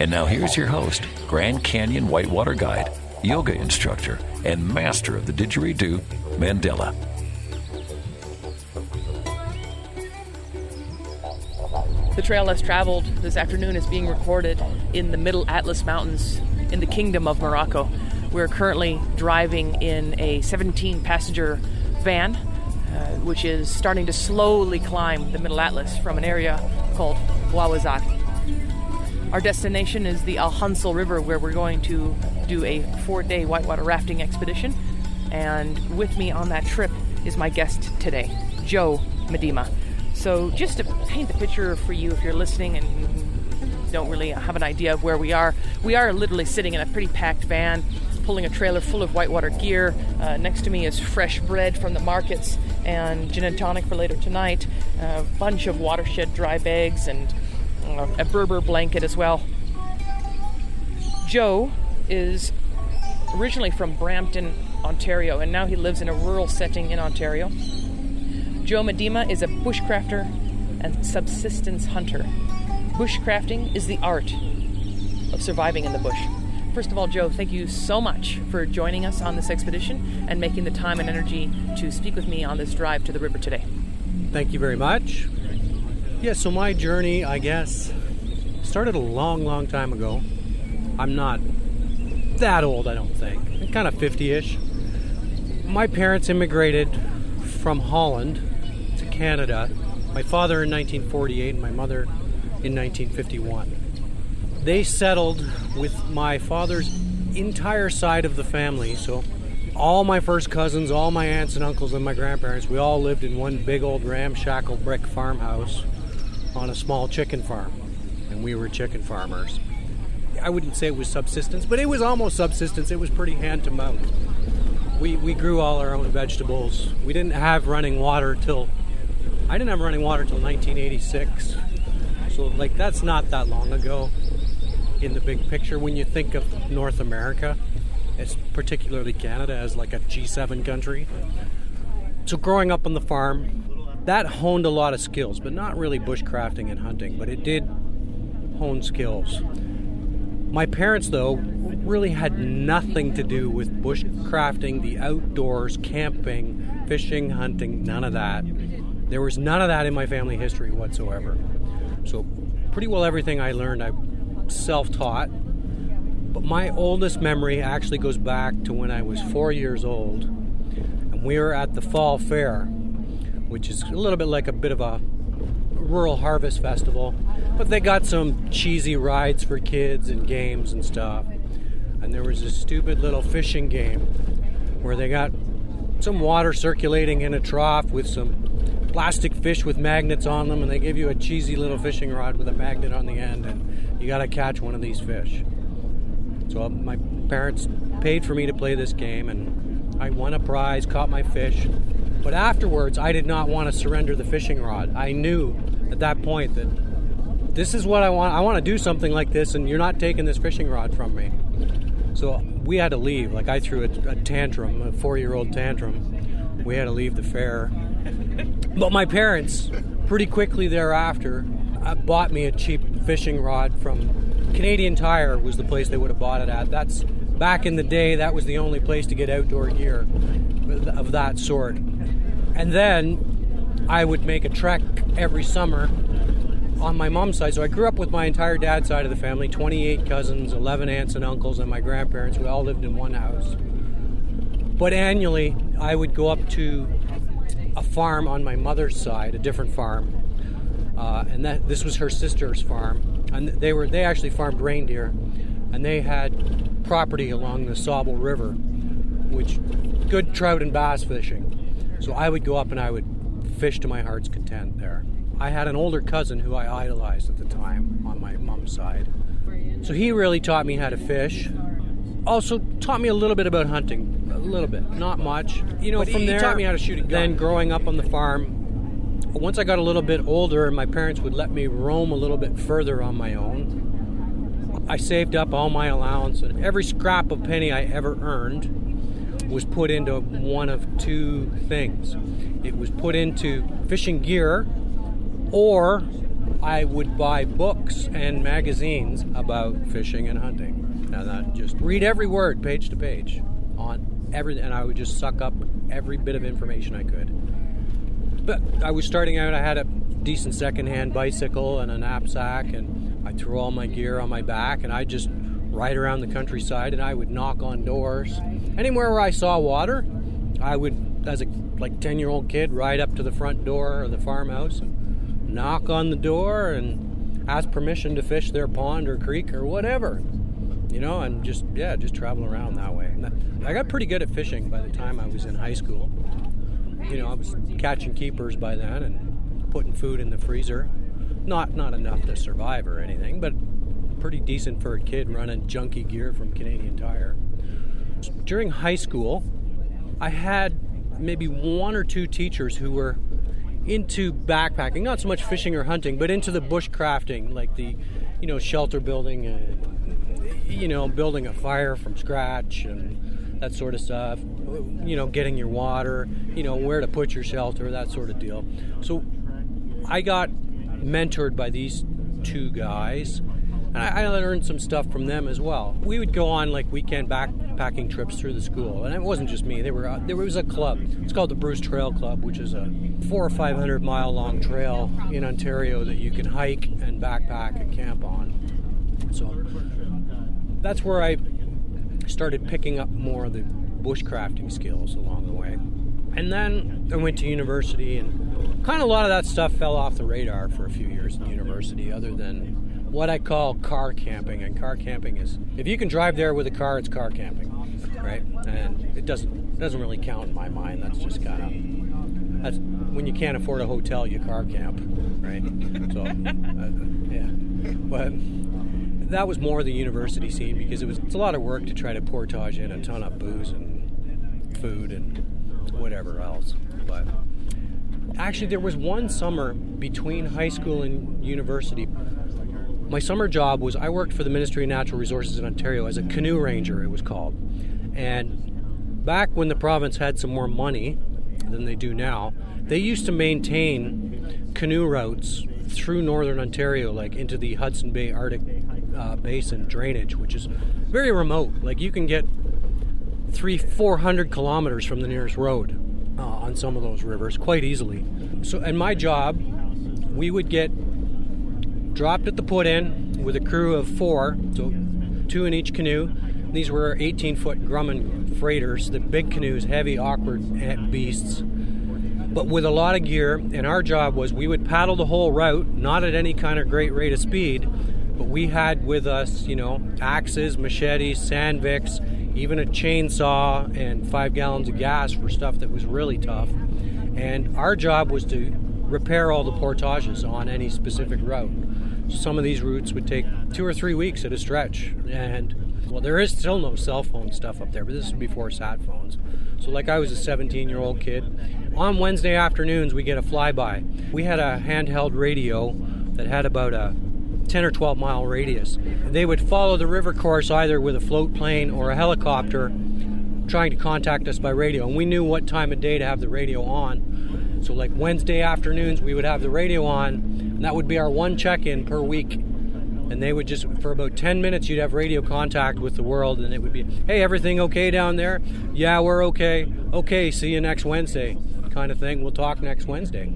And now here's your host, Grand Canyon Whitewater Guide, yoga instructor, and master of the didgeridoo, Mandela. The Trail Less Traveled this afternoon is being recorded in the Middle Atlas Mountains in the Kingdom of Morocco. We're currently driving in a 17 passenger van, uh, which is starting to slowly climb the Middle Atlas from an area called Ouaouarzate. Our destination is the Ahansal River, where we're going to do a four day whitewater rafting expedition. And with me on that trip is my guest today, Joe Miedema. So, just to paint the picture for you, if you're listening and don't really have an idea of where we are, we are literally sitting in a pretty packed van, pulling a trailer full of whitewater gear. Uh, next to me is fresh bread from the markets and gin and tonic for later tonight, a bunch of watershed dry bags, and a Berber blanket as well. Joe is originally from Brampton, Ontario, and now he lives in a rural setting in Ontario. Joe Miedema is a bushcrafter and subsistence hunter. Bushcrafting is the art of surviving in the bush. First of all, Joe, thank you so much for joining us on this expedition and making the time and energy to speak with me on this drive to the river today. Thank you very much. Yeah, so my journey, I guess, started a long, long time ago. I'm not that old, I don't think. I'm kind of 50 ish. My parents immigrated from Holland to Canada. My father in 1948 and my mother in 1951. They settled with my father's entire side of the family, so all my first cousins, all my aunts and uncles, and my grandparents, we all lived in one big old ramshackle brick farmhouse on a small chicken farm, and we were chicken farmers. I wouldn't say it was subsistence, but it was almost subsistence. It was pretty hand to mouth. We, we grew all our own vegetables. We didn't have running water till I didn't have running water till 1986. So like that's not that long ago in the big picture when you think of North America, it's particularly Canada as like a G7 country. So growing up on the farm, that honed a lot of skills, but not really bushcrafting and hunting, but it did hone skills. My parents, though, really had nothing to do with bushcrafting, the outdoors, camping, fishing, hunting, none of that. There was none of that in my family history whatsoever. So, pretty well everything I learned, I self taught. But my oldest memory actually goes back to when I was four years old, and we were at the fall fair which is a little bit like a bit of a rural harvest festival. But they got some cheesy rides for kids and games and stuff. And there was a stupid little fishing game where they got some water circulating in a trough with some plastic fish with magnets on them, and they give you a cheesy little fishing rod with a magnet on the end, and you got to catch one of these fish. So uh, my parents paid for me to play this game, and I won a prize, caught my fish, but afterwards, I did not want to surrender the fishing rod. I knew at that point that this is what I want. I want to do something like this, and you're not taking this fishing rod from me. So we had to leave. Like I threw a, a tantrum, a four-year-old tantrum. We had to leave the fair. But my parents, pretty quickly thereafter, uh, bought me a cheap fishing rod from Canadian Tire. Was the place they would have bought it at. That's back in the day. That was the only place to get outdoor gear of that sort. And then I would make a trek every summer on my mom's side. So I grew up with my entire dad's side of the family 28 cousins, 11 aunts and uncles, and my grandparents. We all lived in one house. But annually, I would go up to a farm on my mother's side, a different farm. Uh, and that this was her sister's farm. And they were they actually farmed reindeer, and they had property along the Sauble River, which good trout and bass fishing. So I would go up and I would fish to my heart's content there. I had an older cousin who I idolized at the time on my mom's side. So he really taught me how to fish. Also taught me a little bit about hunting, a little bit, not much. You know, But from he there, taught me how to shoot a gun. Then growing up on the farm, once I got a little bit older, my parents would let me roam a little bit further on my own. I saved up all my allowance, and every scrap of penny I ever earned was put into one of two things. It was put into fishing gear, or I would buy books and magazines about fishing and hunting. And I just read every word, page to page, on everything, and I would just suck up every bit of information I could. But I was starting out, I had a decent secondhand bicycle and a knapsack, and I threw all my gear on my back, and I just ride around the countryside, and I would knock on doors. Anywhere where I saw water, I would, as a like 10 year old kid, ride up to the front door of the farmhouse and knock on the door and ask permission to fish their pond or creek or whatever. You know, and just, yeah, just travel around that way. And I got pretty good at fishing by the time I was in high school you know, I was catching keepers by then and putting food in the freezer. Not not enough to survive or anything, but pretty decent for a kid running junky gear from Canadian Tire. During high school, I had maybe one or two teachers who were into backpacking, not so much fishing or hunting, but into the bushcrafting, like the, you know, shelter building and, you know, building a fire from scratch and that sort of stuff. You know, getting your water, you know, where to put your shelter, that sort of deal. So I got mentored by these two guys. And I, I learned some stuff from them as well. We would go on like weekend backpacking trips through the school, and it wasn't just me. They were uh, there was a club. It's called the Bruce Trail Club, which is a four or five hundred mile long trail in Ontario that you can hike and backpack and camp on. So that's where I started picking up more of the bushcrafting skills along the way. And then I went to university, and kind of a lot of that stuff fell off the radar for a few years in university, other than what I call car camping. And car camping is if you can drive there with a car, it's car camping, right? And it doesn't doesn't really count in my mind. That's just kind of that's when you can't afford a hotel, you car camp, right? So, uh, yeah, but that was more the university scene because it was it's a lot of work to try to portage in a ton of booze and food and whatever else. But actually, there was one summer between high school and university. My summer job was I worked for the Ministry of Natural Resources in Ontario as a canoe ranger, it was called. And back when the province had some more money than they do now, they used to maintain canoe routes through northern Ontario, like into the Hudson Bay Arctic uh, Basin drainage, which is very remote. Like you can get three, four hundred kilometers from the nearest road uh, on some of those rivers quite easily. So, and my job, we would get dropped at the put in with a crew of four, so two in each canoe. These were 18 foot Grumman freighters, the big canoes, heavy, awkward eh, beasts, but with a lot of gear. And our job was we would paddle the whole route, not at any kind of great rate of speed, but we had with us, you know, axes, machetes, sandviks, even a chainsaw, and five gallons of gas for stuff that was really tough. And our job was to repair all the portages on any specific route. Some of these routes would take two or three weeks at a stretch, and well, there is still no cell phone stuff up there, but this is before sat phones. So, like I was a 17 year old kid, on Wednesday afternoons we get a flyby. We had a handheld radio that had about a 10 or 12 mile radius. They would follow the river course either with a float plane or a helicopter trying to contact us by radio. And we knew what time of day to have the radio on. So, like Wednesday afternoons, we would have the radio on, and that would be our one check in per week. And they would just, for about 10 minutes, you'd have radio contact with the world, and it would be, hey, everything okay down there? Yeah, we're okay. Okay, see you next Wednesday, kind of thing. We'll talk next Wednesday.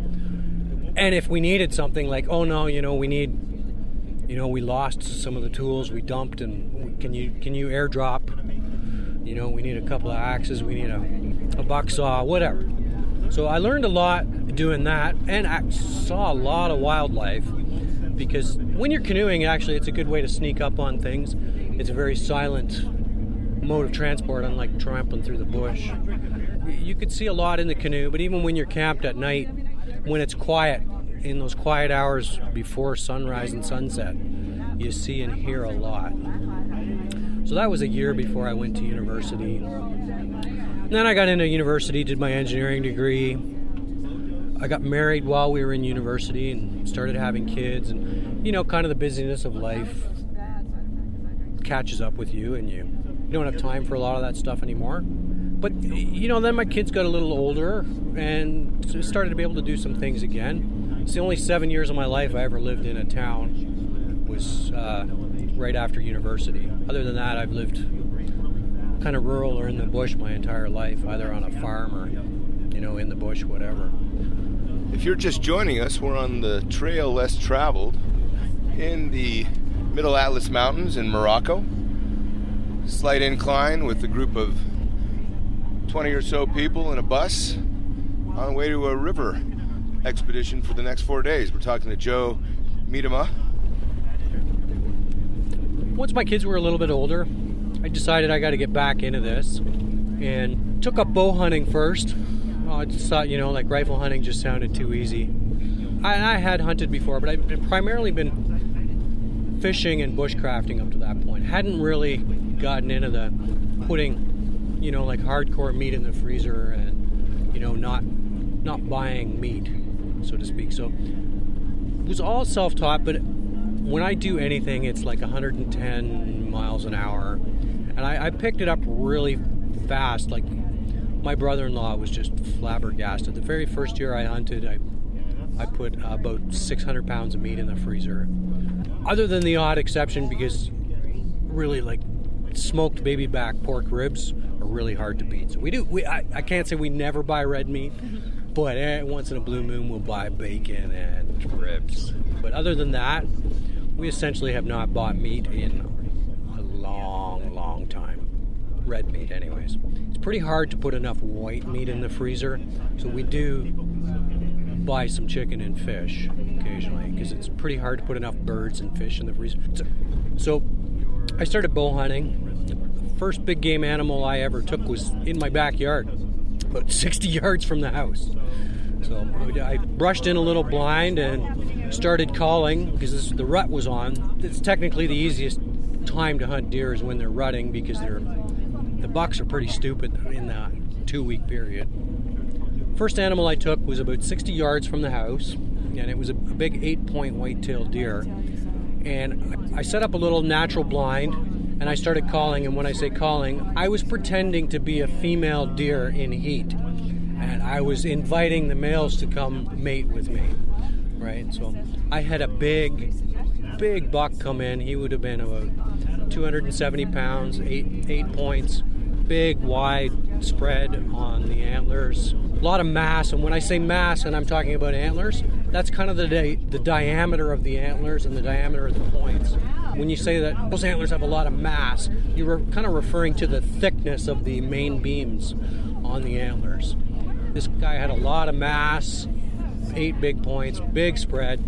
And if we needed something like, oh no, you know, we need you know, we lost some of the tools we dumped, and can you can you airdrop? You know, we need a couple of axes, we need a, a buck saw, whatever. So I learned a lot doing that, and I saw a lot of wildlife because when you're canoeing, actually, it's a good way to sneak up on things. It's a very silent mode of transport, unlike trampling through the bush. You could see a lot in the canoe, but even when you're camped at night, when it's quiet, in those quiet hours before sunrise and sunset, you see and hear a lot. So that was a year before I went to university. And then I got into university, did my engineering degree. I got married while we were in university and started having kids, and you know, kind of the busyness of life catches up with you, and you, you don't have time for a lot of that stuff anymore. But you know, then my kids got a little older and started to be able to do some things again. It's the only seven years of my life I ever lived in a town was uh, right after university. Other than that, I've lived kind of rural or in the bush my entire life, either on a farm or you know in the bush, whatever. If you're just joining us, we're on the trail less traveled in the Middle Atlas Mountains in Morocco. Slight incline with a group of 20 or so people in a bus on the way to a river expedition for the next four days. We're talking to Joe Miedema. Once my kids were a little bit older, I decided I got to get back into this and took up bow hunting first. Oh, I just thought, you know, like rifle hunting just sounded too easy. I, I had hunted before, but I've primarily been fishing and bushcrafting up to that point. Hadn't really gotten into the putting, you know, like hardcore meat in the freezer and, you know, not not buying meat, so to speak. So it was all self-taught, but when I do anything, it's like 110 miles an hour, and I, I picked it up really fast. Like my brother-in-law was just flabbergasted. The very first year I hunted, I I put about 600 pounds of meat in the freezer. Other than the odd exception, because really like smoked baby back pork ribs are really hard to beat. So we do. We I, I can't say we never buy red meat, but eh, once in a blue moon we'll buy bacon and ribs. But other than that, we essentially have not bought meat in a long, long time. Red meat, anyways. It's pretty hard to put enough white meat in the freezer, so we do buy some chicken and fish occasionally because it's pretty hard to put enough birds and fish in the freezer. So, so I started bow hunting. The first big game animal I ever took was in my backyard, about 60 yards from the house. So I brushed in a little blind and started calling because this, the rut was on. It's technically the easiest time to hunt deer is when they're rutting because they're the bucks are pretty stupid in that two week period. First animal I took was about 60 yards from the house, and it was a, big eight point white tailed deer. And I set up a little natural blind and I started calling. And when I say calling, I was pretending to be a female deer in heat. And I was inviting the males to come mate with me. Right? So I had a big, big buck come in. He would have been about 270 pounds, eight, eight points, big, wide spread on the antlers. A lot of mass, and when I say mass and I'm talking about antlers, that's kind of the the diameter of the antlers and the diameter of the points. When you say that those antlers have a lot of mass, you were kind of referring to the thickness of the main beams on the antlers. This guy had a lot of mass, eight big points, big spread,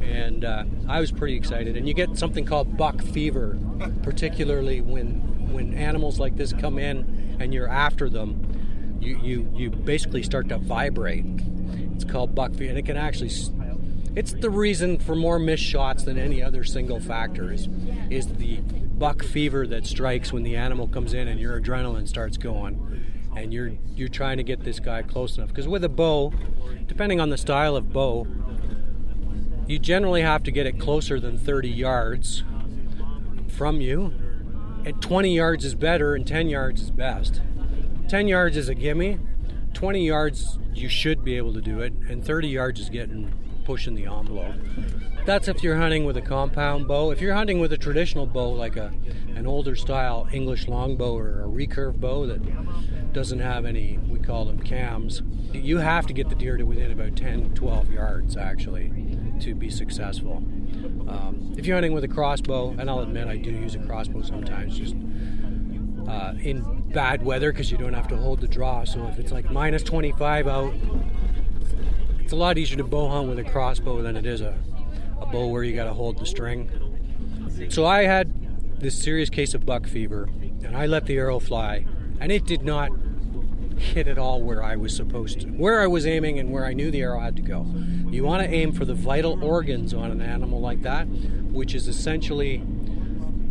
and uh, I was pretty excited. And you get something called buck fever, particularly when when animals like this come in and you're after them. You you you basically start to vibrate. It's called buck fever, and it can actually. It's the reason for more missed shots than any other single factor is is the buck fever that strikes when the animal comes in and your adrenaline starts going and you're you're trying to get this guy close enough because with a bow depending on the style of bow you generally have to get it closer than 30 yards from you. And 20 yards is better, and 10 yards is best. 10 yards is a gimme. 20 yards, you should be able to do it, and 30 yards is getting pushing the envelope. That's if you're hunting with a compound bow. If you're hunting with a traditional bow, like a an older style English longbow or a recurve bow that doesn't have any, we call them cams, you have to get the deer to within about 10, 12 yards actually to be successful. Um, if you're hunting with a crossbow, and I'll admit I do use a crossbow sometimes, just uh, in bad weather because you don't have to hold the draw. So if it's like minus 25 out, it's a lot easier to bow hunt with a crossbow than it is a, a bow where you got to hold the string. So I had this serious case of buck fever, and I let the arrow fly, and it did not hit at all where I was supposed to, where I was aiming and where I knew the arrow had to go. You want to aim for the vital organs on an animal like that, which is essentially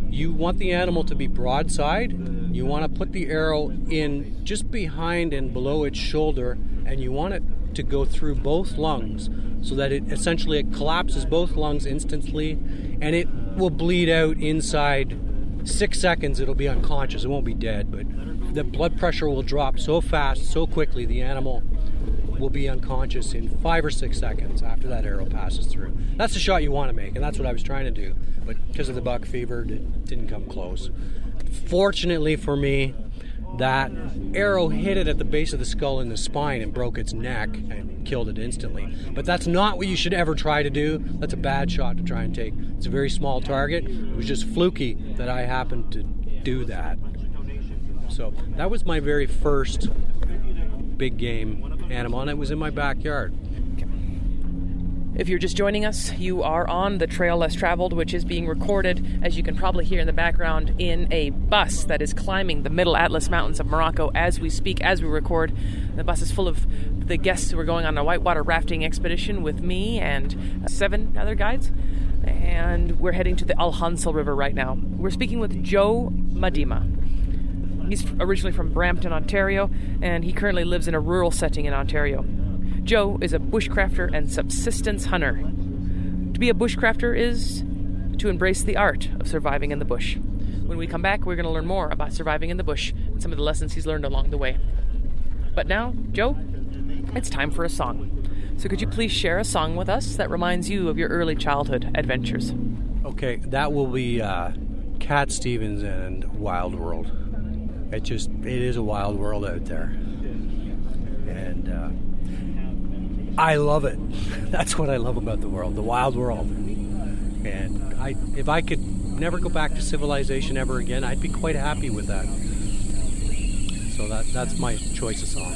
you want the animal to be broadside. You want to put the arrow in just behind and below its shoulder, and you want it to go through both lungs so that it essentially it collapses both lungs instantly and it will bleed out inside six seconds. It'll be unconscious. It won't be dead but the blood pressure will drop so fast so quickly the animal will be unconscious in five or six seconds after that arrow passes through. That's the shot you want to make and that's what i was trying to do but because of the buck fever it didn't come close. Fortunately for me that arrow hit it at the base of the skull in the spine and broke its neck and killed it instantly. But that's not what you should ever try to do. That's a bad shot to try and take. It's a very small target. It was just fluky that I happened to do that. So that was my very first big game animal, and it was in my backyard. If you're just joining us, you are on the Trail Less Traveled, which is being recorded, as you can probably hear in the background, in a bus that is climbing the Middle Atlas Mountains of Morocco as we speak, as we record. The bus is full of the guests who are going on a whitewater rafting expedition with me and seven other guides. And we're heading to the Ahansal River right now. We're speaking with Joe Miedema. He's originally from Brampton, Ontario, and he currently lives in a rural setting in Ontario. Joe is a bushcrafter and subsistence hunter. To be a bushcrafter is to embrace the art of surviving in the bush. When we come back, we're going to learn more about surviving in the bush and some of the lessons he's learned along the way. But now, Joe, it's time for a song. So could you please share a song with us that reminds you of your early childhood adventures? Okay, that will be uh, Cat Stevens and Wild World. It just it is a wild world out there, and uh, I love it. That's what I love about the world, the wild world. And I, if I could never go back to civilization ever again, I'd be quite happy with that. So that that's my choice of song.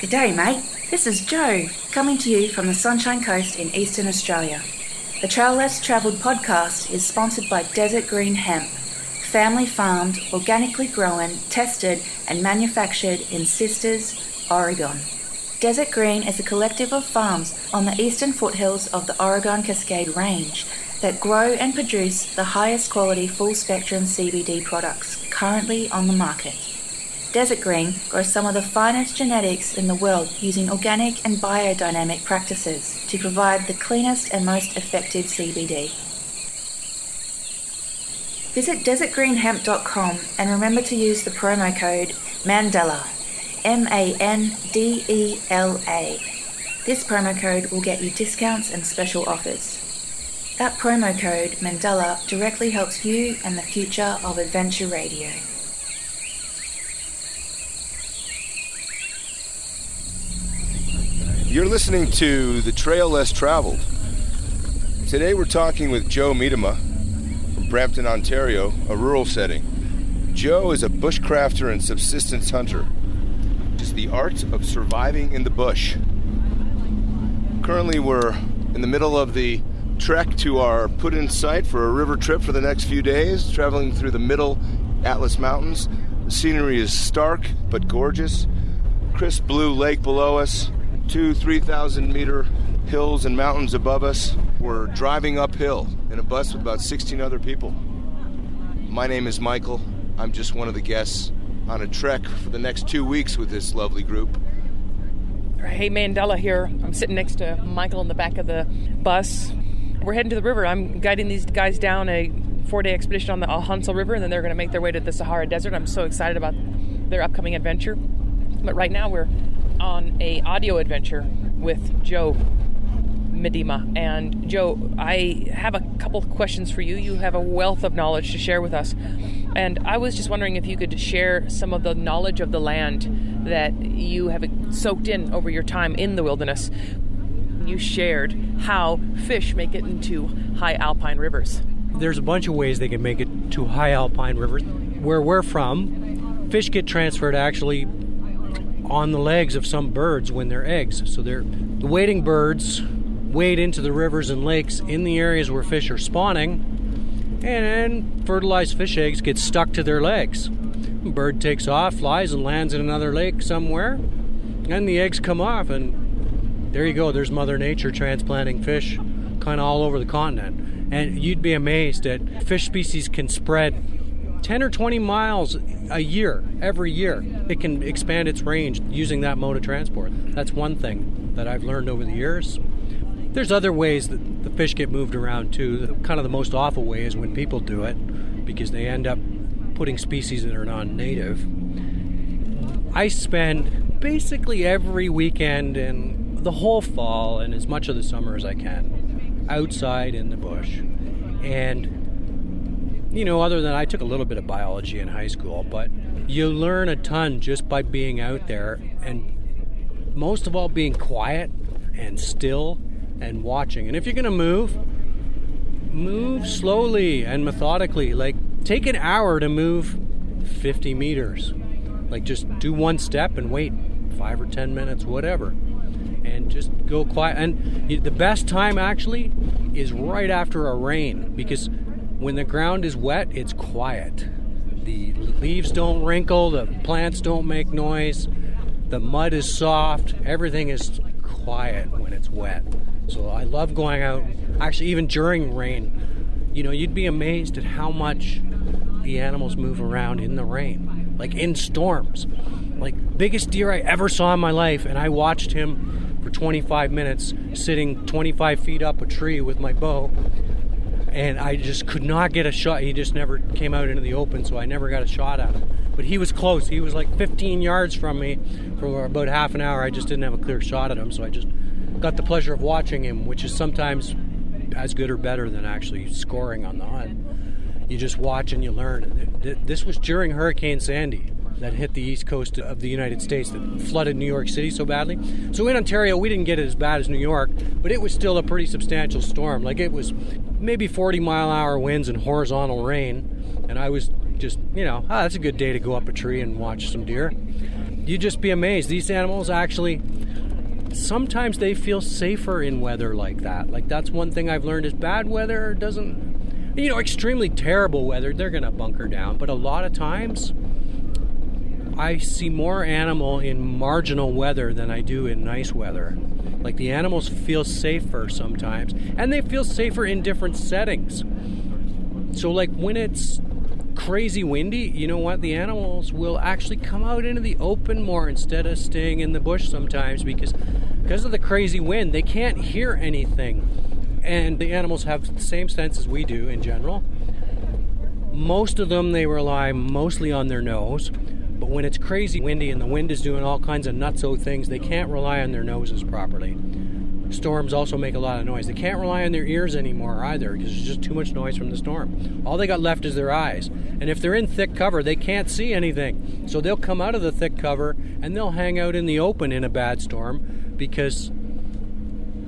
Good day, mate. This is Joe, coming to you from the Sunshine Coast in eastern Australia. The Trail Less Travelled podcast is sponsored by Desert Green Hemp, family farmed, organically grown, tested, and manufactured in Sisters, Oregon. Desert Green is a collective of farms on the eastern foothills of the Oregon Cascade Range that grow and produce the highest quality full spectrum CBD products currently on the market. Desert Green grows some of the finest genetics in the world using organic and biodynamic practices to provide the cleanest and most effective CBD. Visit desertgreenhemp.com and remember to use the promo code MANDELA, M A N D E L A. This promo code will get you discounts and special offers. That promo code, Mandela, directly helps you and the future of adventure radio. You're listening to The Trail Less Traveled. Today we're talking with Joe Miedema from Brampton, Ontario, a rural setting. Joe is a bushcrafter and subsistence hunter. It is the art of surviving in the bush. Currently we're in the middle of the trek to our put in site for a river trip for the next few days, traveling through the middle Atlas Mountains. The scenery is stark but gorgeous. Crisp blue lake below us, two 3,000 meter hills and mountains above us. We're driving uphill in a bus with about 16 other people. My name is Michael. I'm just one of the guests on a trek for the next two weeks with this lovely group. Hey, Mandela here. I'm sitting next to Michael in the back of the bus. We're heading to the river. I'm guiding these guys down a four day expedition on the Ahansal River, and then they're going to make their way to the Sahara Desert. I'm so excited about their upcoming adventure. But right now, we're on a audio adventure with Joe Miedema. And Joe, I have a couple of questions for you. You have a wealth of knowledge to share with us. And I was just wondering if you could share some of the knowledge of the land that you have soaked in over your time in the wilderness. You shared how fish make it into high alpine rivers. There's a bunch of ways they can make it to high alpine rivers. Where we're from, fish get transferred actually on the legs of some birds when they're eggs. So they're the wading birds wade into the rivers and lakes in the areas where fish are spawning, and fertilized fish eggs get stuck to their legs. Bird takes off, flies, and lands in another lake somewhere, and the eggs come off, and there you go. There's Mother Nature transplanting fish kind of all over the continent. And you'd be amazed that fish species can spread 10 or 20 miles a year, every year. It can expand its range using that mode of transport. That's one thing that I've learned over the years. There's other ways that the fish get moved around too. The, Kind of the most awful way is when people do it because they end up putting species that are non native. I spend basically every weekend and the whole fall and as much of the summer as I can outside in the bush. And, you know, other than I took a little bit of biology in high school, but you learn a ton just by being out there and most of all being quiet and still and watching. And if you're going to move, move slowly and methodically. Like, take an hour to move 50 meters. Like, just do one step and wait five or 10 minutes, whatever. And just go quiet. And the best time actually is right after a rain because when the ground is wet, it's quiet. The leaves don't wrinkle, the plants don't make noise, the mud is soft, everything is quiet when it's wet. So I love going out, actually, even during rain. You know, you'd be amazed at how much the animals move around in the rain, like in storms. Like, biggest deer I ever saw in my life, and I watched him for 25 minutes sitting 25 feet up a tree with my bow and I just could not get a shot. He just never came out into the open, so I never got a shot at him. But he was close. He was like 15 yards from me for about half an hour. I just didn't have a clear shot at him, so I just got the pleasure of watching him, which is sometimes as good or better than actually scoring on the hunt. You just watch and you learn. This was during Hurricane Sandy that hit the east coast of the United States that flooded New York City so badly. So in Ontario, we didn't get it as bad as New York, but it was still a pretty substantial storm. Like it was maybe 40 mile hour winds and horizontal rain, and I was just, you know, ah, that's a good day to go up a tree and watch some deer. You'd just be amazed. These animals actually sometimes they feel safer in weather like that. Like that's one thing I've learned is bad weather doesn't you know, extremely terrible weather, they're going to bunker down, but a lot of times I see more animal in marginal weather than I do in nice weather. Like the animals feel safer sometimes, and they feel safer in different settings. So, like when it's crazy windy, you know what? The animals will actually come out into the open more instead of staying in the bush sometimes because because of the crazy wind, they can't hear anything. And the animals have the same sense as we do in general. Most of them they rely mostly on their nose, but when it's crazy windy and the wind is doing all kinds of nutso things, they can't rely on their noses properly storms also make a lot of noise. They can't rely on their ears anymore either because there's just too much noise from the storm. All they got left is their eyes. And if they're in thick cover, they can't see anything. So they'll come out of the thick cover and they'll hang out in the open in a bad storm because,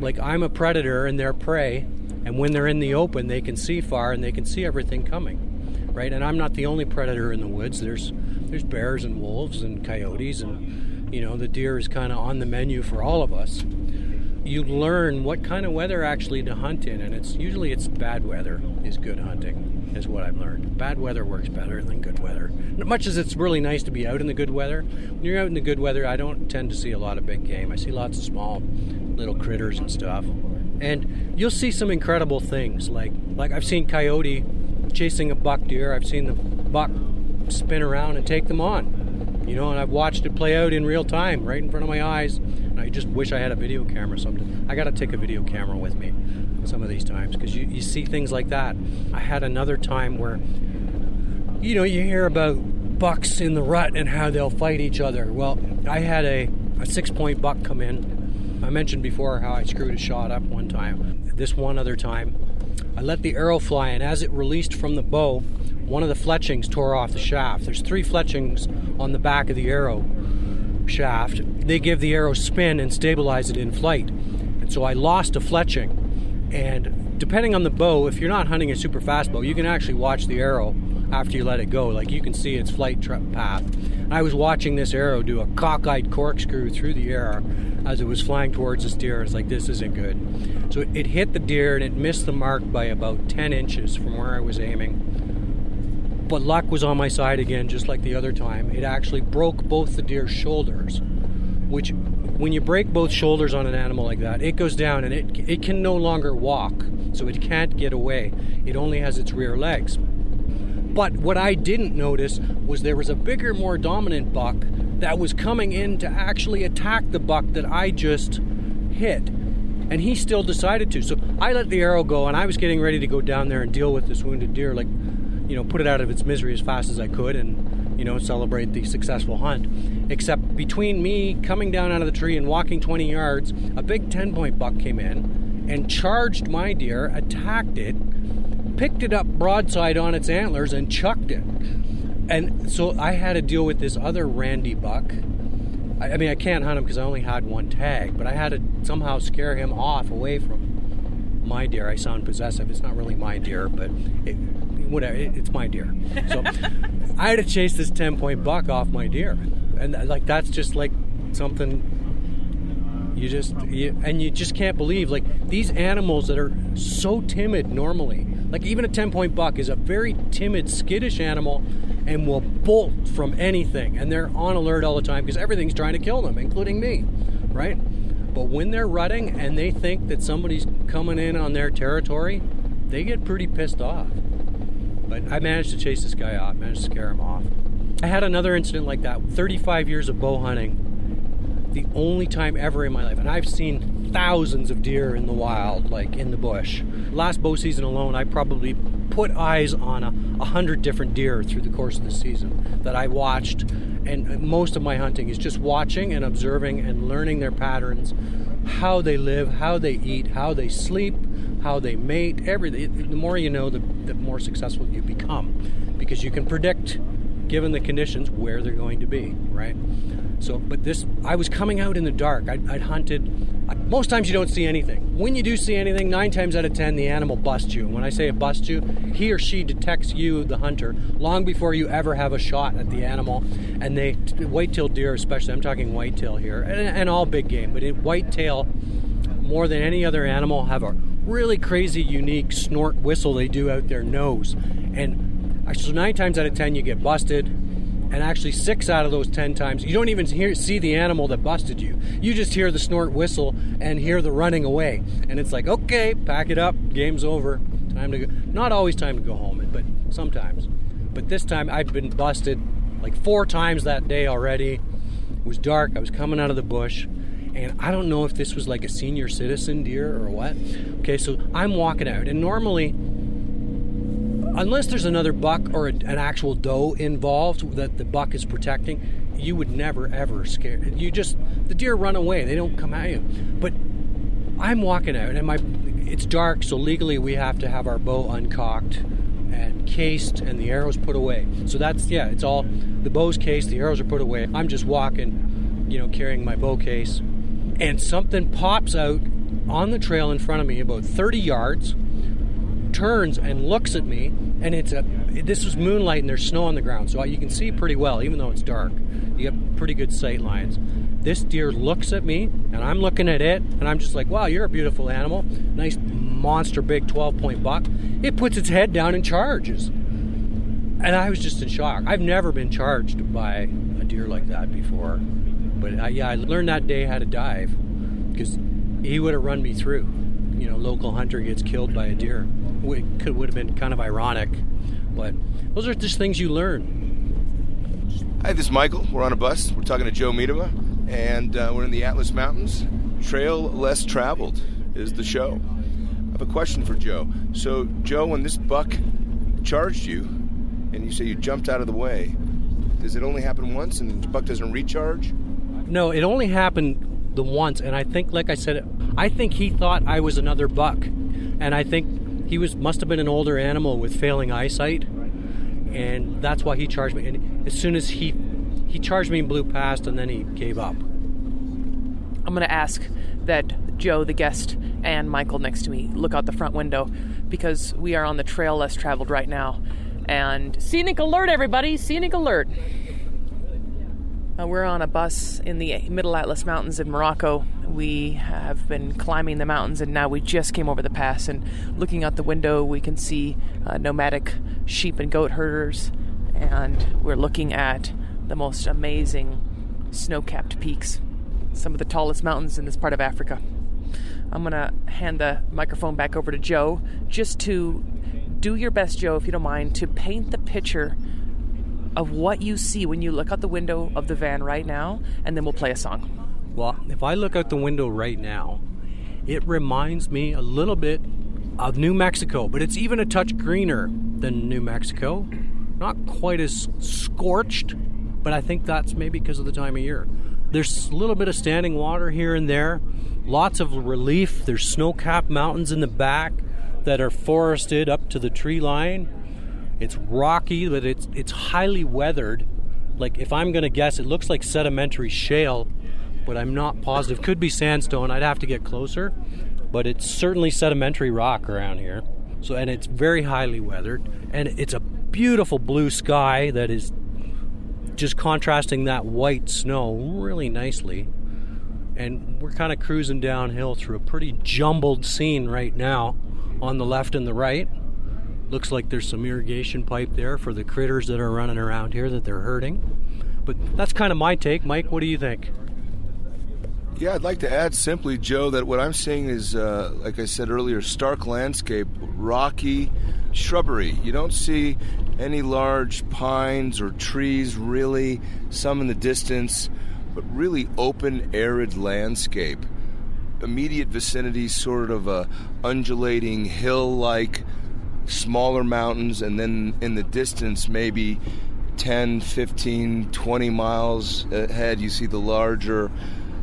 like, I'm a predator and they're prey. And when they're in the open, they can see far and they can see everything coming, right? And I'm not the only predator in the woods. There's there's bears and wolves and coyotes and you know the deer is kind of on the menu for all of us you learn what kind of weather actually to hunt in, and it's usually it's bad weather is good hunting, is what I've learned. Bad weather works better than good weather. Much as it's really nice to be out in the good weather, when you're out in the good weather, I don't tend to see a lot of big game. I see lots of small little critters and stuff, and you'll see some incredible things. Like like I've seen coyote chasing a buck deer. I've seen the buck spin around and take them on you know, and I've watched it play out in real time right in front of my eyes. And I just wish I had a video camera sometime. I got to take a video camera with me some of these times because you, you see things like that. I had another time where, you know, you hear about bucks in the rut and how they'll fight each other. Well, I had a, a six point buck come in. I mentioned before how I screwed a shot up one time. This one other time, I let the arrow fly, and as it released from the bow, one of the fletchings tore off the shaft. There's three fletchings on the back of the arrow shaft. They give the arrow spin and stabilize it in flight. And so I lost a fletching. And depending on the bow, if you're not hunting a super fast bow, you can actually watch the arrow after you let it go. Like you can see its flight path. I was watching this arrow do a cockeyed corkscrew through the air as it was flying towards this deer. It's like, this isn't good. So it hit the deer and it missed the mark by about 10 inches from where I was aiming. But luck was on my side again, just like the other time. It actually broke both the deer's shoulders, which, when you break both shoulders on an animal like that, it goes down and it, it can no longer walk. So it can't get away. It only has its rear legs. But what I didn't notice was there was a bigger, more dominant buck that was coming in to actually attack the buck that I just hit. And he still decided to. So I let the arrow go and I was getting ready to go down there and deal with this wounded deer, like, you know, put it out of its misery as fast as I could and, you know, celebrate the successful hunt. Except between me coming down out of the tree and walking 20 yards, a big 10 point buck came in and charged my deer, attacked it, picked it up broadside on its antlers and chucked it. And so I had to deal with this other Randy buck. I, I mean, I can't hunt him because I only had one tag, but I had to somehow scare him off away from my deer. I sound possessive. It's not really my deer, but it, whatever. It, it's my deer. So I had to chase this 10 point buck off my deer. And uh, like, that's just like something you just you, and you just can't believe like these animals that are so timid normally like even a 10 point buck is a very timid skittish animal and will bolt from anything and they're on alert all the time because everything's trying to kill them including me right but when they're rutting and they think that somebody's coming in on their territory they get pretty pissed off but i managed to chase this guy off managed to scare him off i had another incident like that 35 years of bow hunting the only time ever in my life, and I've seen thousands of deer in the wild, like in the bush. Last bow season alone, I probably put eyes on a, a hundred different deer through the course of the season that I watched. And most of my hunting is just watching and observing and learning their patterns, how they live, how they eat, how they sleep, how they mate. Everything. The more you know, the, the more successful you become, because you can predict, given the conditions, where they're going to be. Right. So, but this, I was coming out in the dark. I'd, I'd hunted. Most times you don't see anything. When you do see anything, nine times out of ten, the animal busts you. And when I say it busts you, he or she detects you, the hunter, long before you ever have a shot at the animal. And they, whitetail deer especially, I'm talking whitetail here, and, and all big game, but in whitetail, more than any other animal, have a really crazy, unique snort whistle they do out their nose. And so nine times out of ten, you get busted and actually six out of those ten times you don't even hear, see the animal that busted you. You just hear the snort whistle and hear the running away. And it's like okay pack it up game's over time to go. Not always time to go home but sometimes. But this time i've been busted like four times that day already. It was dark i was coming out of the bush and I don't know if this was like a senior citizen deer or what. Okay, so I'm walking out, and normally unless there's another buck or a, an actual doe involved that the buck is protecting, you would never ever scare. You just the deer run away; they don't come at you. But I'm walking out, and my it's dark, so legally we have to have our bow uncocked and cased, and the arrows put away. So that's yeah, it's all the bow's cased, the arrows are put away. I'm just walking, you know, carrying my bow case, and something pops out on the trail in front of me about 30 yards turns and looks at me, and it's a. This was moonlight and there's snow on the ground, so you can see pretty well, even though it's dark. You have pretty good sight lines. This deer looks at me, and I'm looking at it, and I'm just like, "Wow, you're a beautiful animal. Nice monster, big 12 point buck." It puts its head down and charges, and I was just in shock. I've never been charged by a deer like that before, but I, yeah, I learned that day how to dive because he would have run me through. You know, local hunter gets killed by a deer it could would have been kind of ironic, but those are just things you learn. Hi, this is Michael. We're on a bus. We're talking to Joe Miedema, and uh, we're in the Atlas Mountains. Trail Less Traveled is the show. I have a question for Joe. So, Joe, when this buck charged you, and you say you jumped out of the way, does it only happen once, and the buck doesn't recharge? No, it only happened the once, and I think, like I said, I think he thought I was another buck, and I think he was must have been an older animal with failing eyesight, and that's why he charged me. And as soon as he he charged me and blew past, and then he gave up. I'm going to ask that Joe, the guest, and Michael next to me look out the front window because we are on the trail less traveled right now. And scenic alert, everybody! Scenic alert. Uh, we're on a bus in the Middle Atlas Mountains in Morocco. We have been climbing the mountains and now we just came over the pass. And looking out the window, we can see uh, nomadic sheep and goat herders. And we're looking at the most amazing snow capped peaks, some of the tallest mountains in this part of Africa. I'm going to hand the microphone back over to Joe just to do your best, Joe, if you don't mind, to paint the picture of what you see when you look out the window of the van right now, and then we'll play a song. Well, if I look out the window right now, it reminds me a little bit of New Mexico, but it's even a touch greener than New Mexico. Not quite as scorched, but I think that's maybe because of the time of year. There's a little bit of standing water here and there, lots of relief. There's snow capped mountains in the back that are forested up to the tree line. It's rocky, but it's it's highly weathered. Like if I'm gonna guess, it looks like sedimentary shale, but I'm not positive. Could be sandstone. I'd have to get closer, but it's certainly sedimentary rock around here. So and it's very highly weathered, and it's a beautiful blue sky that is just contrasting that white snow really nicely. And we're kind of cruising downhill through a pretty jumbled scene right now on the left and the right. Looks like there's some irrigation pipe there for the critters that are running around here that they're hurting. But that's kind of my take. Mike, what do you think? Yeah, I'd like to add simply, Joe, that what I'm seeing is, uh, like I said earlier, stark landscape, rocky shrubbery. You don't see any large pines or trees, really, some in the distance, but really open, arid landscape. Immediate vicinity, sort of a undulating hill like smaller mountains, and then in the distance, maybe 10, 15, 20 miles ahead, you see the larger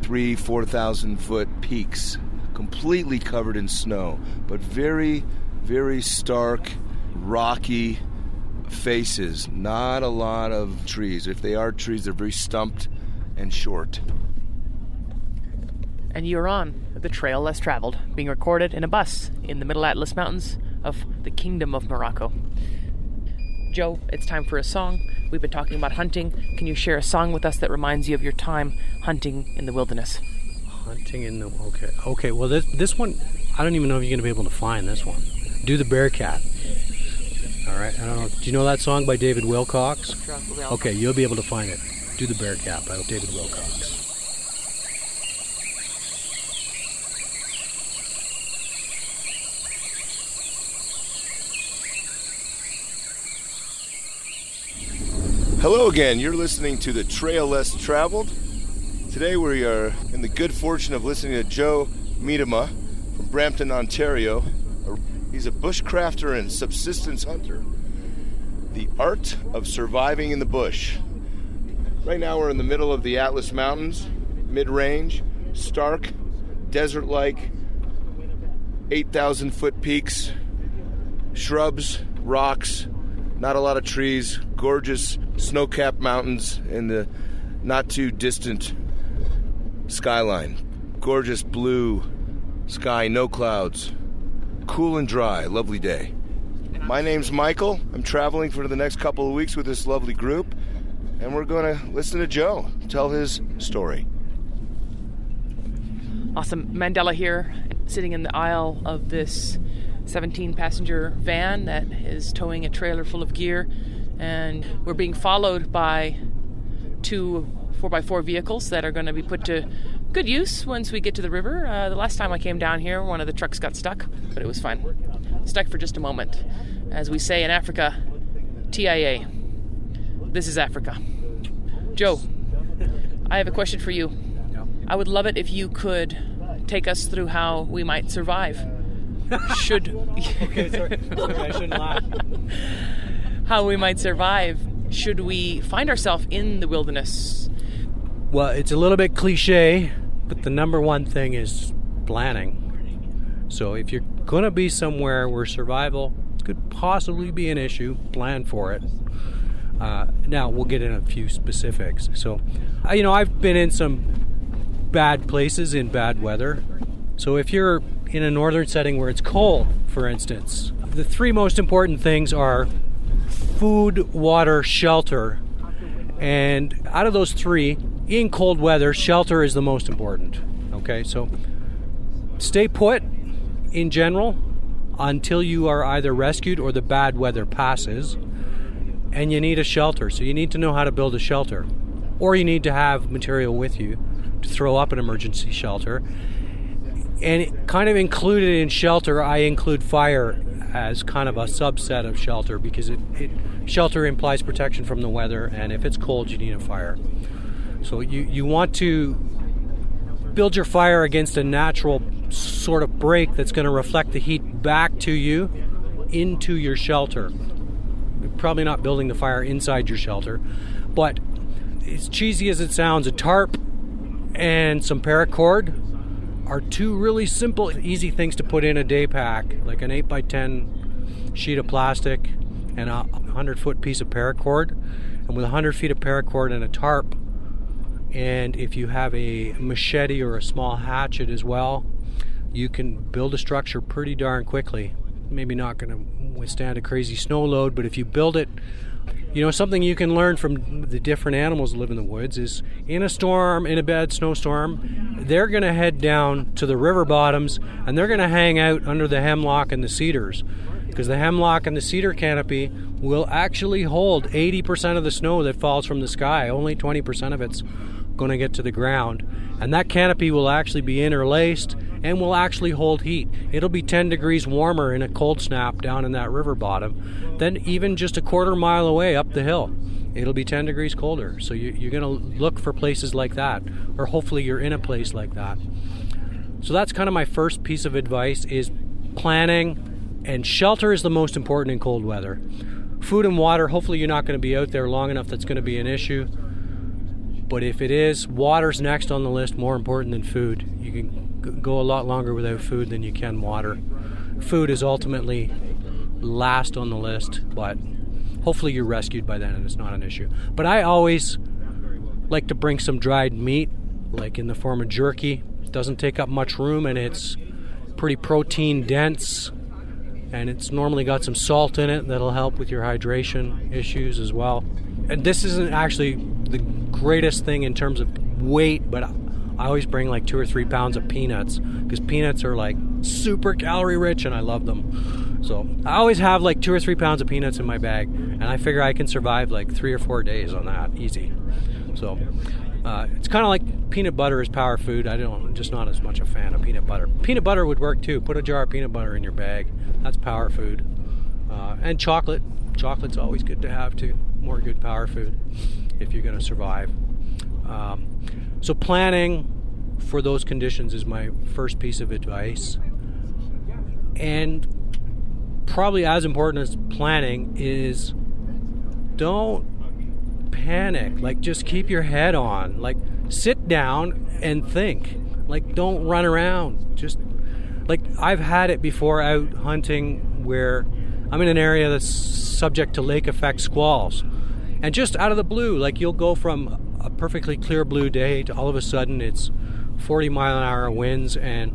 three, 4,000 foot peaks, completely covered in snow, but very, very stark, rocky faces. Not a lot of trees. If they are trees, they're very stumped and short. And you're on the trail less traveled, being recorded in a bus in the Middle Atlas Mountains of the Kingdom of Morocco. Joe, it's time for a song. We've been talking about hunting. Can you share a song with us that reminds you of your time hunting in the wilderness? Hunting in the okay, okay. Well, this this one, I don't even know if you're gonna be able to find this one. Do the Bearcat. All right. I don't know. Do you know that song by David Wilcox? Okay, you'll be able to find it. Do the Bearcat by David Wilcox. Hello again. You're listening to the Trail Less Traveled. Today we are in the good fortune of listening to Joe Miedema from Brampton, Ontario. He's a bushcrafter and subsistence hunter. The art of surviving in the bush. Right now we're in the middle of the Atlas Mountains, mid-range, stark, desert-like, 8,000 foot peaks, shrubs, rocks, not a lot of trees, gorgeous snow capped mountains in the not too distant skyline. Gorgeous blue sky, no clouds. Cool and dry, lovely day. My name's Michael. I'm traveling for the next couple of weeks with this lovely group, and we're going to listen to Joe tell his story. Awesome. Mandela here, sitting in the aisle of this 17 passenger van that is towing a trailer full of gear. And we're being followed by two 4x4 vehicles that are going to be put to good use once we get to the river. Uh, the last time I came down here, one of the trucks got stuck, but it was fine. Stuck for just a moment. As we say in Africa, TIA. This is Africa. Joe, I have a question for you. I would love it if you could take us through how we might survive should okay, sorry. sorry, I shouldn't laugh. How we might survive should we find ourselves in the wilderness. Well, it's a little bit cliche, but the number one thing is planning. So if you're going to be somewhere where survival could possibly be an issue, plan for it. Uh, now we'll get in a few specifics. So, you know, I've been in some bad places in bad weather. So if you're in a northern setting where it's cold, for instance, the three most important things are food, water, shelter. And out of those three, in cold weather, shelter is the most important. Okay, so stay put in general until you are either rescued or the bad weather passes and you need a shelter. So you need to know how to build a shelter, or you need to have material with you to throw up an emergency shelter. And kind of included in shelter, I include fire as kind of a subset of shelter because it, it shelter implies protection from the weather, and if it's cold, you need a fire. So you, you want to build your fire against a natural sort of break that's going to reflect the heat back to you into your shelter. probably not building the fire inside your shelter, but as cheesy as it sounds, a tarp and some paracord are two really simple, easy things to put in a day pack, like an 8 by 10 sheet of plastic and a 100 foot piece of paracord. And with 100 feet of paracord and a tarp, and if you have a machete or a small hatchet as well, you can build a structure pretty darn quickly. Maybe not going to withstand a crazy snow load, but if you build it, you know, something you can learn from the different animals that live in the woods is in a storm, in a bad snowstorm, they're going to head down to the river bottoms and they're going to hang out under the hemlock and the cedars because the hemlock and the cedar canopy will actually hold 80% of the snow that falls from the sky. Only 20% of it's going to get to the ground. And that canopy will actually be interlaced and will actually hold heat. It'll be 10 degrees warmer in a cold snap down in that river bottom than even just a quarter mile away up the hill. It'll be 10 degrees colder. So you, are going to look for places like that, or hopefully you're in a place like that. So that's kind of my first piece of advice is planning and shelter is the most important in cold weather. Food and water, hopefully you're not going to be out there long enough that's going to be an issue. But if it is, water's next on the list, more important than food. You can go a lot longer without food than you can water. Food is ultimately last on the list, but hopefully you're rescued by then and it's not an issue. But I always like to bring some dried meat, like in the form of jerky. It doesn't take up much room and it's pretty protein dense and it's normally got some salt in it that'll help with your hydration issues as well. And this isn't actually the greatest thing in terms of weight, but I always bring like two or three pounds of peanuts because peanuts are like super calorie rich and I love them. So I always have like two or three pounds of peanuts in my bag, and I figure I can survive like three or four days on that easy. So uh, it's kind of like peanut butter is power food. I don't, I'm just not as much a fan of peanut butter. Peanut butter would work too. Put a jar of peanut butter in your bag. That's power food. Uh, and chocolate. Chocolate's always good to have too. More good power food if you're going to survive. Um, so, planning for those conditions is my first piece of advice. And probably as important as planning is don't panic. Like, just keep your head on. Like, sit down and think. Like, don't run around. Just like I've had it before out hunting where I'm in an area that's subject to lake effect squalls. And just out of the blue, like you'll go from perfectly clear blue day to all of a sudden it's 40 mile an hour winds and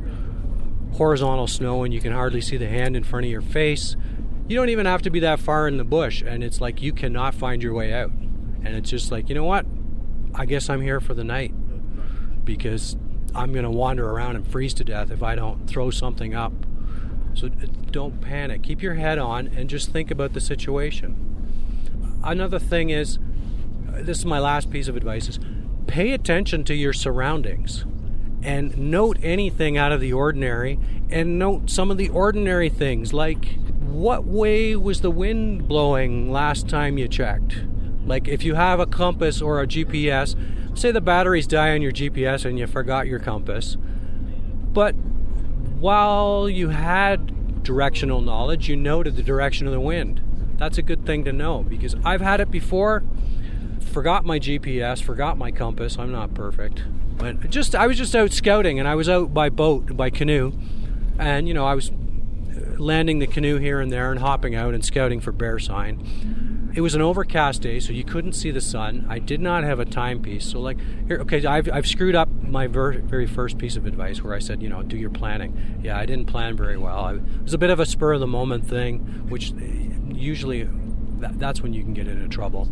horizontal snow and you can hardly see the hand in front of your face. You don't even have to be that far in the bush and it's like you cannot find your way out. And it's just like, you know what? I guess I'm here for the night because I'm going to wander around and freeze to death if I don't throw something up. So uh, don't panic. Keep your head on and just think about the situation. Another thing is this is my last piece of advice is pay attention to your surroundings and note anything out of the ordinary and note some of the ordinary things like what way was the wind blowing last time you checked? Like if you have a compass or a GPS say the batteries die on your GPS and you forgot your compass but while you had directional knowledge you noted the direction of the wind. That's a good thing to know because I've had it before forgot my GPS, forgot my compass. I'm not perfect, but just I was just out scouting, and I was out by boat, by canoe, and you know I was uh, landing the canoe here and there and hopping out and scouting for bear sign. It was an overcast day, so you couldn't see the sun. I did not have a timepiece, so like here, okay, I've, I've screwed up my ver- very first piece of advice where I said, you know, do your planning. Yeah, I didn't plan very well. It was a bit of a spur of the moment thing, which uh, usually that, that's when you can get into trouble.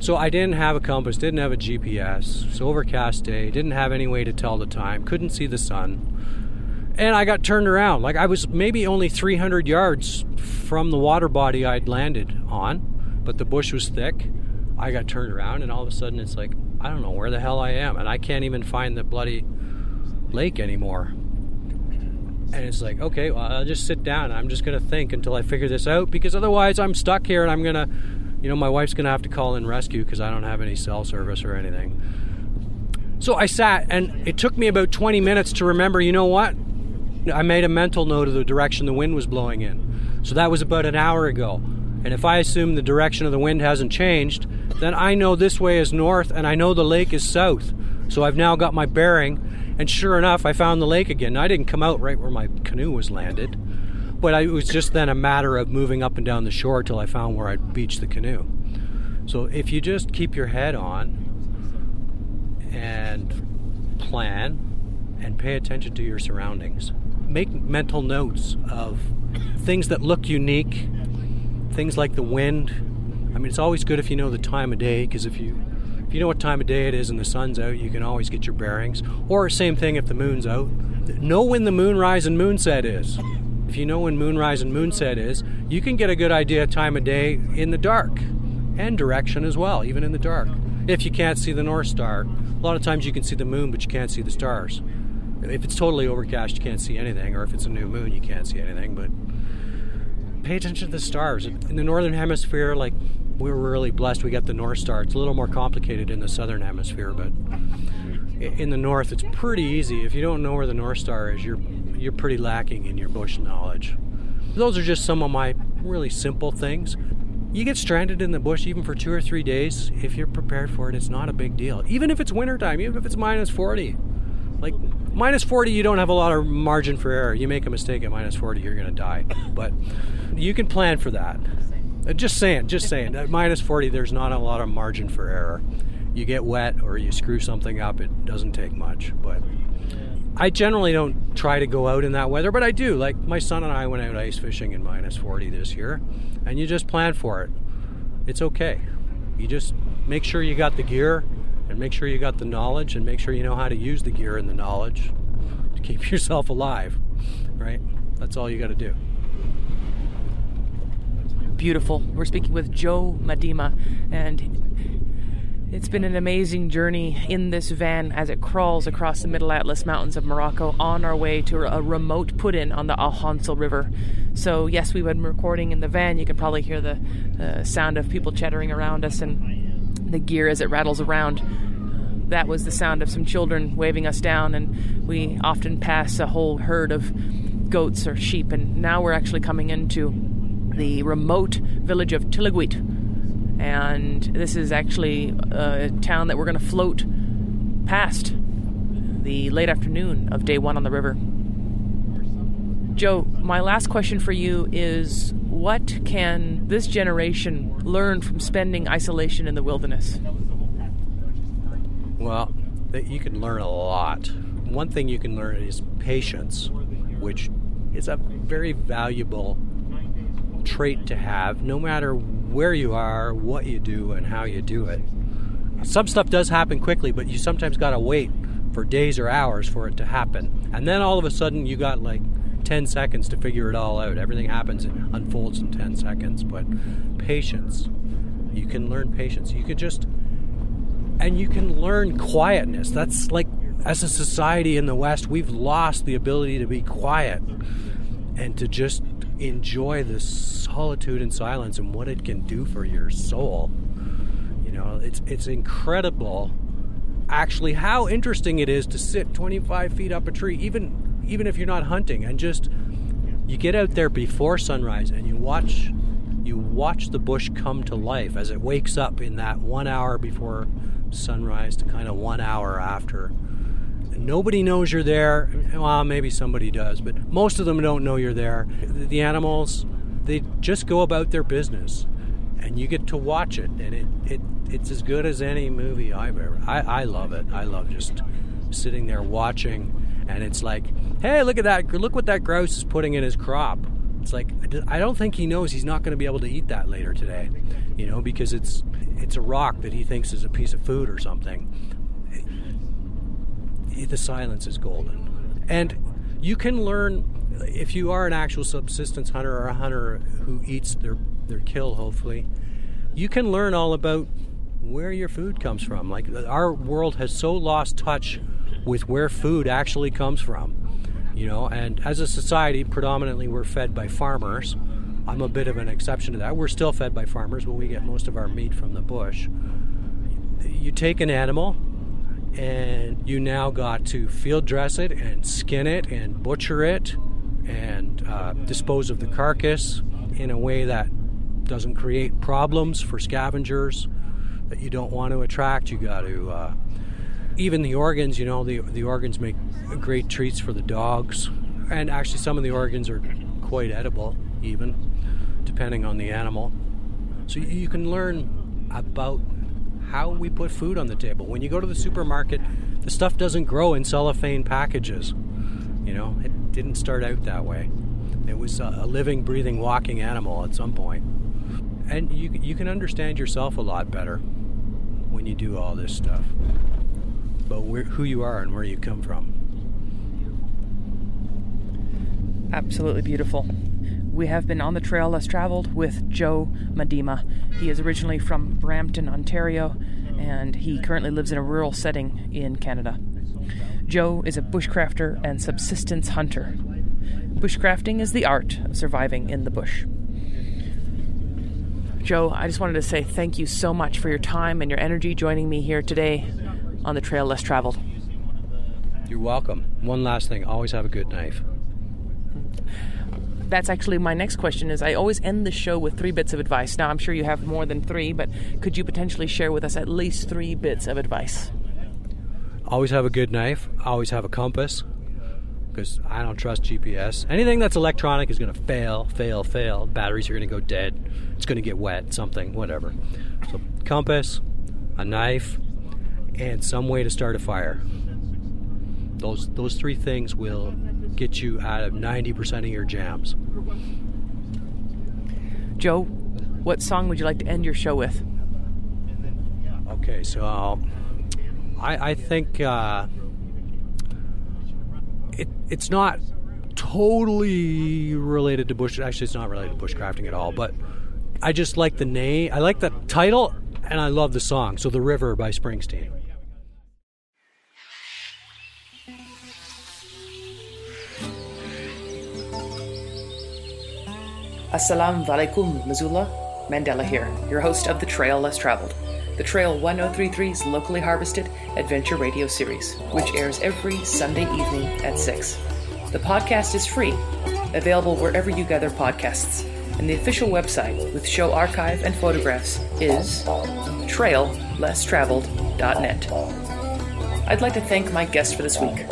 So I didn't have a compass, didn't have a GPS. It's overcast day, didn't have any way to tell the time, couldn't see the sun. And I got turned around. Like I was maybe only 300 yards from the water body I'd landed on, but the bush was thick. I got turned around, and all of a sudden it's like, I don't know where the hell I am, and I can't even find the bloody lake anymore. And it's like, okay, well, I'll just sit down. I'm just going to think until I figure this out because otherwise I'm stuck here and I'm going to, you know, my wife's going to have to call in rescue because I don't have any cell service or anything. So I sat and it took me about 20 minutes to remember, you know what? I made a mental note of the direction the wind was blowing in. So that was about an hour ago. And if I assume the direction of the wind hasn't changed, then I know this way is north and I know the lake is south. So I've now got my bearing. And sure enough, I found the lake again. I didn't come out right where my canoe was landed, but I, it was just then a matter of moving up and down the shore till I found where I'd beached the canoe. So if you just keep your head on and plan and pay attention to your surroundings, make mental notes of things that look unique things like the wind. I mean, it's always good if you know the time of day because if you if you know what time of day it is and the sun's out, you can always get your bearings. Or same thing if the moon's out. Know when the moonrise and moonset is. If you know when moonrise and moonset is, you can get a good idea of time of day in the dark and direction as well, even in the dark. If you can't see the North Star, a lot of times you can see the moon, but you can't see the stars. If it's totally overcast, you can't see anything, or if it's a new moon, you can't see anything. But pay attention to the stars. In the northern hemisphere, like we're really blessed, we got the North Star. It's a little more complicated in the southern hemisphere, but in the north, it's pretty easy. If you don't know where the North Star is, you're you're pretty lacking in your bush knowledge. Those are just some of my really simple things. You get stranded in the bush even for two or three days. If you're prepared for it, it's not a big deal. Even if it's wintertime, even if it's minus 40. Like minus 40, you don't have a lot of margin for error. You make a mistake at minus 40, you're going to die. But you can plan for that. Uh, just saying, just saying. At minus 40, there's not a lot of margin for error. You get wet or you screw something up, it doesn't take much. But I generally don't try to go out in that weather, but I do. Like my son and I went out ice fishing in minus 40 this year, and you just plan for it. It's okay. You just make sure you got the gear and make sure you got the knowledge and make sure you know how to use the gear and the knowledge to keep yourself alive, right? That's all you got to do beautiful. We're speaking with Joe Miedema, and it's been an amazing journey in this van as it crawls across the Middle Atlas Mountains of Morocco on our way to a remote put in on the Ahansal River. So, yes, we've been recording in the van. You can probably hear the uh, sound of people chattering around us and the gear as it rattles around that was the sound of some children waving us down, and we often pass a whole herd of goats or sheep, and now we're actually coming into the remote village of Tillaguit. And this is actually a town that we're going to float past the late afternoon of day one on the river. Joe, my last question for you is what can this generation learn from spending isolation in the wilderness? Well, you can learn a lot. One thing you can learn is patience, which is a very valuable trait to have no matter where you are, what you do, and how you do it. Some stuff does happen quickly, but you sometimes got to wait for days or hours for it to happen. And then all of a sudden, you got like 10 seconds to figure it all out. Everything happens, unfolds in 10 seconds. But patience. You can learn patience. You can just, and you can learn quietness. That's like, as a society in the West, we've lost the ability to be quiet and to just enjoy the solitude and silence and what it can do for your soul. You know, it's it's incredible actually how interesting it is to sit 25 feet up a tree even even if you're not hunting and just you get out there before sunrise and you watch you watch the bush come to life as it wakes up in that 1 hour before sunrise to kind of 1 hour after Nobody knows you're there. Well, maybe somebody does, but most of them don't know you're there. The animals, they just go about their business, and you get to watch it, and it, it it's as good as any movie I've ever. I, I love it. I love just sitting there watching, and it's like, hey, look at that! Look what that grouse is putting in his crop. It's like I don't think he knows he's not going to be able to eat that later today, you know, because it's it's a rock that he thinks is a piece of food or something. The silence is golden. And you can learn if you are an actual subsistence hunter or a hunter who eats their, their kill, hopefully, you can learn all about where your food comes from. Like our world has so lost touch with where food actually comes from. You know, and as a society, predominantly we're fed by farmers. I'm a bit of an exception to that. We're still fed by farmers, but we get most of our meat from the bush. You take an animal, and you now got to field dress it and skin it and butcher it and uh, dispose of the carcass in a way that doesn't create problems for scavengers that you don't want to attract. You got to uh, even the organs. You know, the the organs make great treats for the dogs, and actually some of the organs are quite edible, even depending on the animal. So you can learn about how we put food on the table. When you go to the supermarket, the stuff doesn't grow in cellophane packages. You know, it didn't start out that way. It was a living, breathing, walking animal at some point. And you, you can understand yourself a lot better when you do all this stuff about where, who you are and where you come from. Absolutely beautiful. We have been on the trail less traveled with Joe Miedema. He is originally from Brampton, Ontario, and he currently lives in a rural setting in Canada. Joe is a bushcrafter and subsistence hunter. Bushcrafting is the art of surviving in the bush. Joe, I just wanted to say thank you so much for your time and your energy joining me here today on the trail less traveled. You're welcome. One last thing always have a good knife. That's actually my next question is I always end the show with three bits of advice. Now I'm sure you have more than 3, but could you potentially share with us at least 3 bits of advice? Always have a good knife, always have a compass because I don't trust GPS. Anything that's electronic is going to fail, fail, fail. Batteries are going to go dead. It's going to get wet, something, whatever. So, compass, a knife, and some way to start a fire. Those those three things will get you out of 90% of your jams. Joe, what song would you like to end your show with? Okay, so I, I think uh, it, it's not totally related to bush. Actually, it's not related to bushcrafting at all. But I just like the name. I like the title, and I love the song. So, "The River" by Springsteen. Assalamu alaikum, Missoula. Mandela here, your host of The Trail Less Traveled, the Trail 1033's locally harvested adventure radio series, which airs every Sunday evening at 6. The podcast is free, available wherever you gather podcasts, and the official website with show archive and photographs is traillesstraveled.net. I'd like to thank my guest for this week,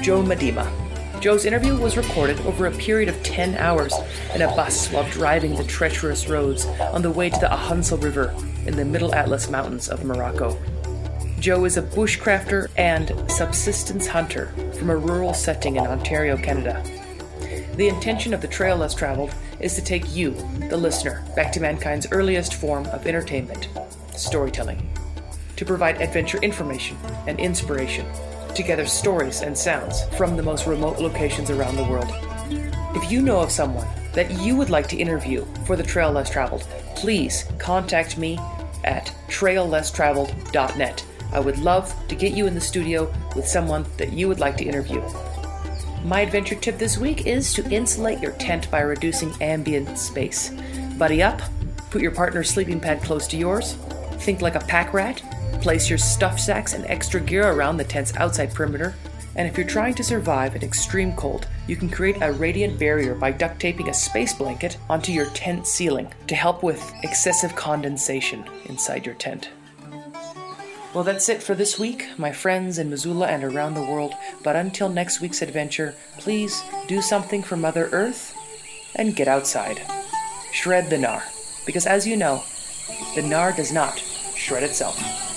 Joe Miedema. Joe's interview was recorded over a period of 10 hours in a bus while driving the treacherous roads on the way to the Ahansal River in the Middle Atlas Mountains of Morocco. Joe is a bushcrafter and subsistence hunter from a rural setting in Ontario, Canada. The intention of the Trail Less Traveled is to take you, the listener, back to mankind's earliest form of entertainment storytelling, to provide adventure information and inspiration together stories and sounds from the most remote locations around the world. If you know of someone that you would like to interview for the Trail Less Traveled, please contact me at traillesstraveled.net. I would love to get you in the studio with someone that you would like to interview. My adventure tip this week is to insulate your tent by reducing ambient space. Buddy up, put your partner's sleeping pad close to yours, think like a pack rat, place your stuff sacks and extra gear around the tent's outside perimeter, and if you're trying to survive an extreme cold, you can create a radiant barrier by duct taping a space blanket onto your tent ceiling to help with excessive condensation inside your tent. Well, that's it for this week, my friends in Missoula and around the world. But until next week's adventure, please do something for Mother Earth and get outside. Shred the gnar, because as you know, the gnar does not shred itself.